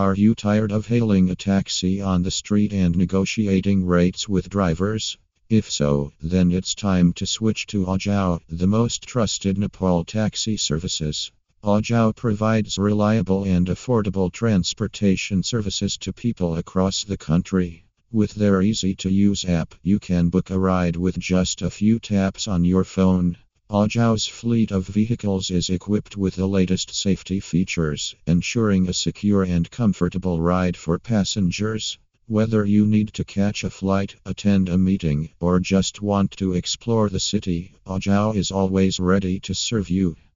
Are you tired of hailing a taxi on the street and negotiating rates with drivers? If so, then it's time to switch to AauJaau, the most trusted Nepal taxi services. AauJaau provides reliable and affordable transportation services to people across the country. With their easy to use app, you can book a ride with just a few taps on your phone. AauJaau's fleet of vehicles is equipped with the latest safety features, ensuring a secure and comfortable ride for passengers. Whether you need to catch a flight, attend a meeting, or just want to explore the city, AauJaau is always ready to serve you.